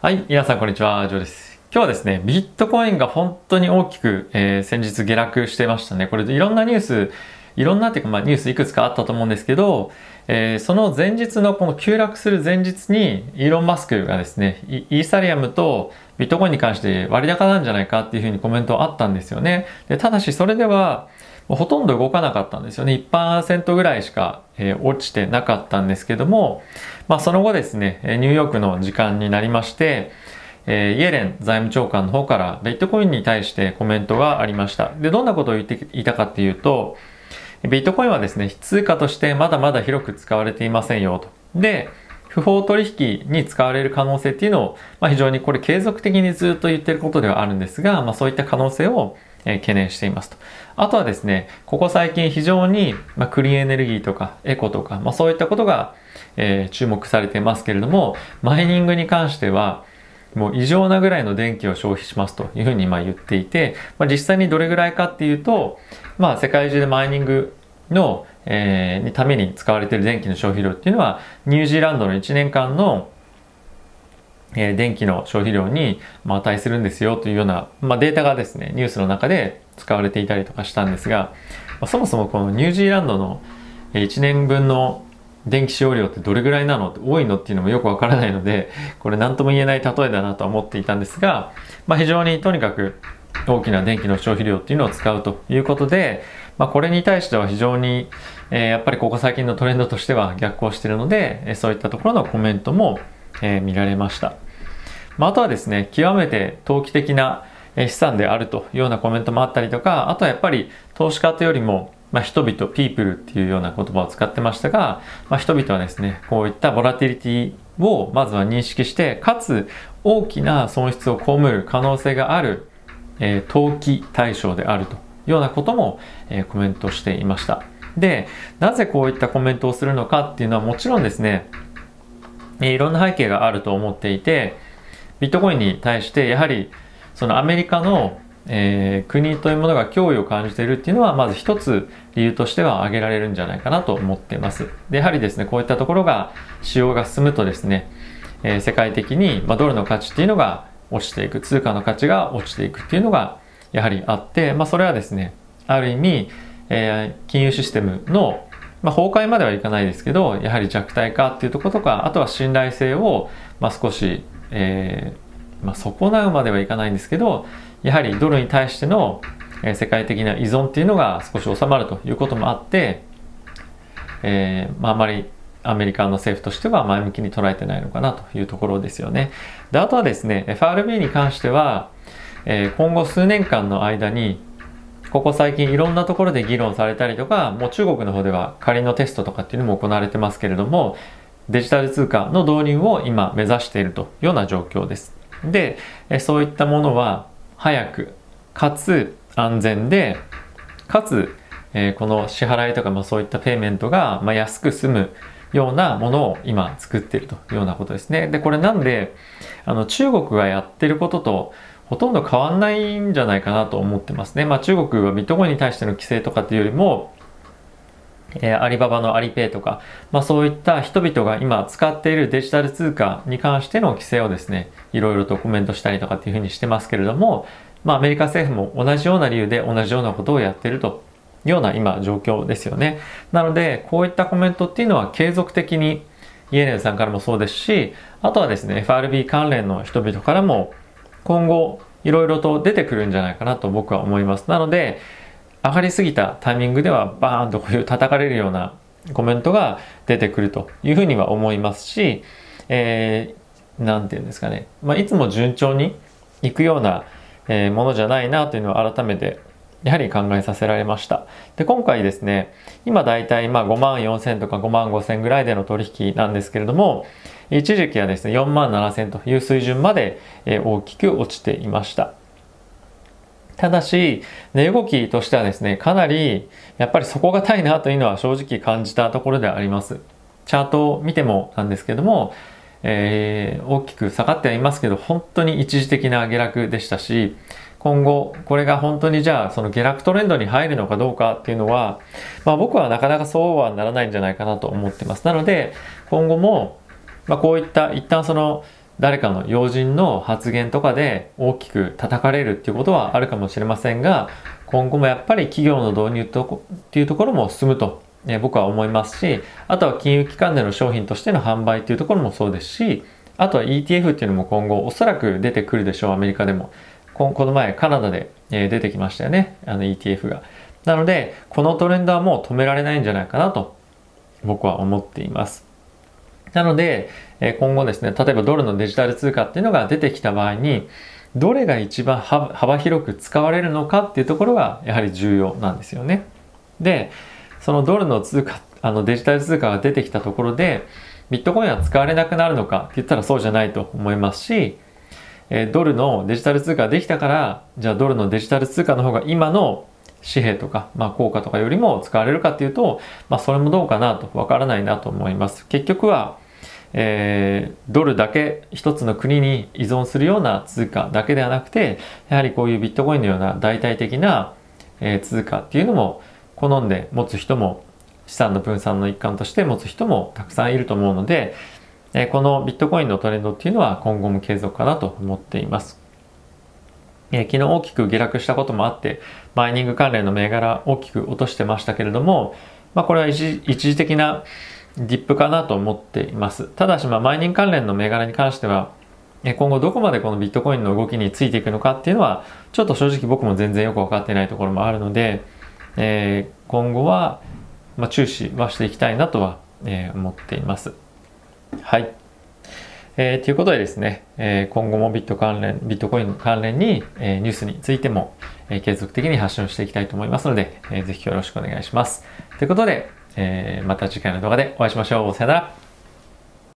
はい、皆さんこんにちは、ジョーです。今日はですね、ビットコインが本当に大きく、えー、先日下落してましたね。これいろんなニュース、いろんなっていうか、まあ、ニュースいくつかあったと思うんですけど、えー、その前日のこの急落する前日に、イーロン・マスクがですね、イーサリアムとビットコインに関して割高なんじゃないかっていうふうにコメントあったんですよね。でただしそれでは、ほとんど動かなかったんですよね。1%ぐらいしか、えー、落ちてなかったんですけども、まあ、その後ですね、ニューヨークの時間になりまして、えー、イエレン財務長官の方からビットコインに対してコメントがありました。で、どんなことを言っていたかっていうと、ビットコインはですね、通貨としてまだまだ広く使われていませんよと。で、不法取引に使われる可能性っていうのを、まあ、非常にこれ継続的にずっと言ってることではあるんですが、まあ、そういった可能性をえ懸念していますと。あとはですね、ここ最近非常に、まクリーンエネルギーとかエコとか、まあ、そういったことが、え、注目されてますけれども、マイニングに関しては、もう異常なぐらいの電気を消費しますというふうにま言っていて、まあ、実際にどれぐらいかっていうと、まあ、世界中でマイニングの、えー、ために使われている電気の消費量っていうのはニュージーランドの1年間のえー、電気の消費量に、まあ、値するんですよというような、まあ、データがですね、ニュースの中で使われていたりとかしたんですが、まあ、そもそもこのニュージーランドの1年分の電気使用量ってどれぐらいなの多いのっていうのもよくわからないので、これ何とも言えない例えだなとは思っていたんですが、まあ、非常にとにかく大きな電気の消費量っていうのを使うということで、まあ、これに対しては非常に、えー、やっぱりここ最近のトレンドとしては逆行しているので、そういったところのコメントもえー、見られました。まあ、あとはですね、極めて投機的な資産であるというようなコメントもあったりとか、あとはやっぱり投資家というよりも、まあ、人々、ピープルっていうような言葉を使ってましたが、まあ、人々はですね、こういったボラティリティをまずは認識して、かつ大きな損失を被る可能性がある、えー、投機対象であるというようなことも、えー、コメントしていました。で、なぜこういったコメントをするのかっていうのはもちろんですね、いろんな背景があると思っていて、ビットコインに対してやはりそのアメリカの、えー、国というものが脅威を感じているっていうのはまず一つ理由としては挙げられるんじゃないかなと思っています。で、やはりですね、こういったところが使用が進むとですね、えー、世界的に、まあ、ドルの価値っていうのが落ちていく、通貨の価値が落ちていくっていうのがやはりあって、まあ、それはですね、ある意味、えー、金融システムのまあ、崩壊まではいかないですけどやはり弱体化っていうところとかあとは信頼性を、まあ、少し、えーまあ、損なうまではいかないんですけどやはりドルに対しての、えー、世界的な依存っていうのが少し収まるということもあって、えーまあ、あまりアメリカの政府としては前向きに捉えてないのかなというところですよね。であとはですね FRB に関しては、えー、今後数年間の間にここ最近いろんなところで議論されたりとか、もう中国の方では仮のテストとかっていうのも行われてますけれども、デジタル通貨の導入を今目指しているというような状況です。で、そういったものは早く、かつ安全で、かつ、えこの支払いとか、ま、そういったペイメントが、ま安く済むようなものを今作っているというようなことですね。で、これなんで、あの中国がやってることとほとんど変わんないんじゃないかなと思ってますね。まあ中国はビットコインに対しての規制とかっていうよりも、えー、アリババのアリペイとか、まあそういった人々が今使っているデジタル通貨に関しての規制をですね、いろいろとコメントしたりとかっていうふうにしてますけれども、まあアメリカ政府も同じような理由で同じようなことをやってるというような今状況ですよね。なので、こういったコメントっていうのは継続的にイエレンさんからもそうですし、あとはですね、FRB 関連の人々からも今後いろいろと出てくるんじゃないかなと僕は思います。なので、上がりすぎたタイミングではバーンとこういう叩かれるようなコメントが出てくるというふうには思いますし、えー、て言うんですかね、まあ、いつも順調にいくような、えー、ものじゃないなというのは改めてやはり考えさせられました。で、今回ですね、今だいたいまあ5万4千とか5万5千ぐらいでの取引なんですけれども、一時期はですね、4万7千という水準まで大きく落ちていました。ただし、値動きとしてはですね、かなりやっぱり底堅いなというのは正直感じたところであります。チャートを見てもなんですけども、えー、大きく下がってはいますけど、本当に一時的な下落でしたし、今後、これが本当にじゃあ、その下落トレンドに入るのかどうかっていうのは、まあ僕はなかなかそうはならないんじゃないかなと思ってます。なので、今後も、まあこういった一旦その誰かの要人の発言とかで大きく叩かれるっていうことはあるかもしれませんが今後もやっぱり企業の導入とっていうところも進むと、僕は思いますしあとは金融機関での商品としての販売っていうところもそうですしあとは ETF っていうのも今後おそらく出てくるでしょうアメリカでもこの前カナダで出てきましたよね。あの ETF が。なのでこのトレンドはもう止められないんじゃないかなと僕は思っています。なので、今後ですね、例えばドルのデジタル通貨っていうのが出てきた場合に、どれが一番幅広く使われるのかっていうところがやはり重要なんですよね。で、そのドルの通貨、あのデジタル通貨が出てきたところで、ビットコインは使われなくなるのかって言ったらそうじゃないと思いますし、えドルのデジタル通貨ができたから、じゃあドルのデジタル通貨の方が今の紙幣とか、まあ、効果とかよりも使われるかっていうと、まあ、それもどうかなとわからないなと思います。結局は、えー、ドルだけ一つの国に依存するような通貨だけではなくて、やはりこういうビットコインのような代替的な、えー、通貨っていうのも好んで持つ人も資産の分散の一環として持つ人もたくさんいると思うので、え、このビットコインのトレンドっていうのは今後も継続かなと思っています。え、昨日大きく下落したこともあって、マイニング関連の銘柄大きく落としてましたけれども、まあ、これは一時的なディップかなと思っています。ただし、まあ、マイニング関連の銘柄に関しては、今後どこまでこのビットコインの動きについていくのかっていうのは、ちょっと正直僕も全然よく分かってないところもあるので、えー、今後は、まあ、注視はしていきたいなとは、え、思っています。はい。えー、ということでですね、えー、今後もビット関連、ビットコイン関連に、えー、ニュースについても、えー、継続的に発信していきたいと思いますので、えー、ぜひよろしくお願いします。ということで、えー、また次回の動画でお会いしましょう。さよなら。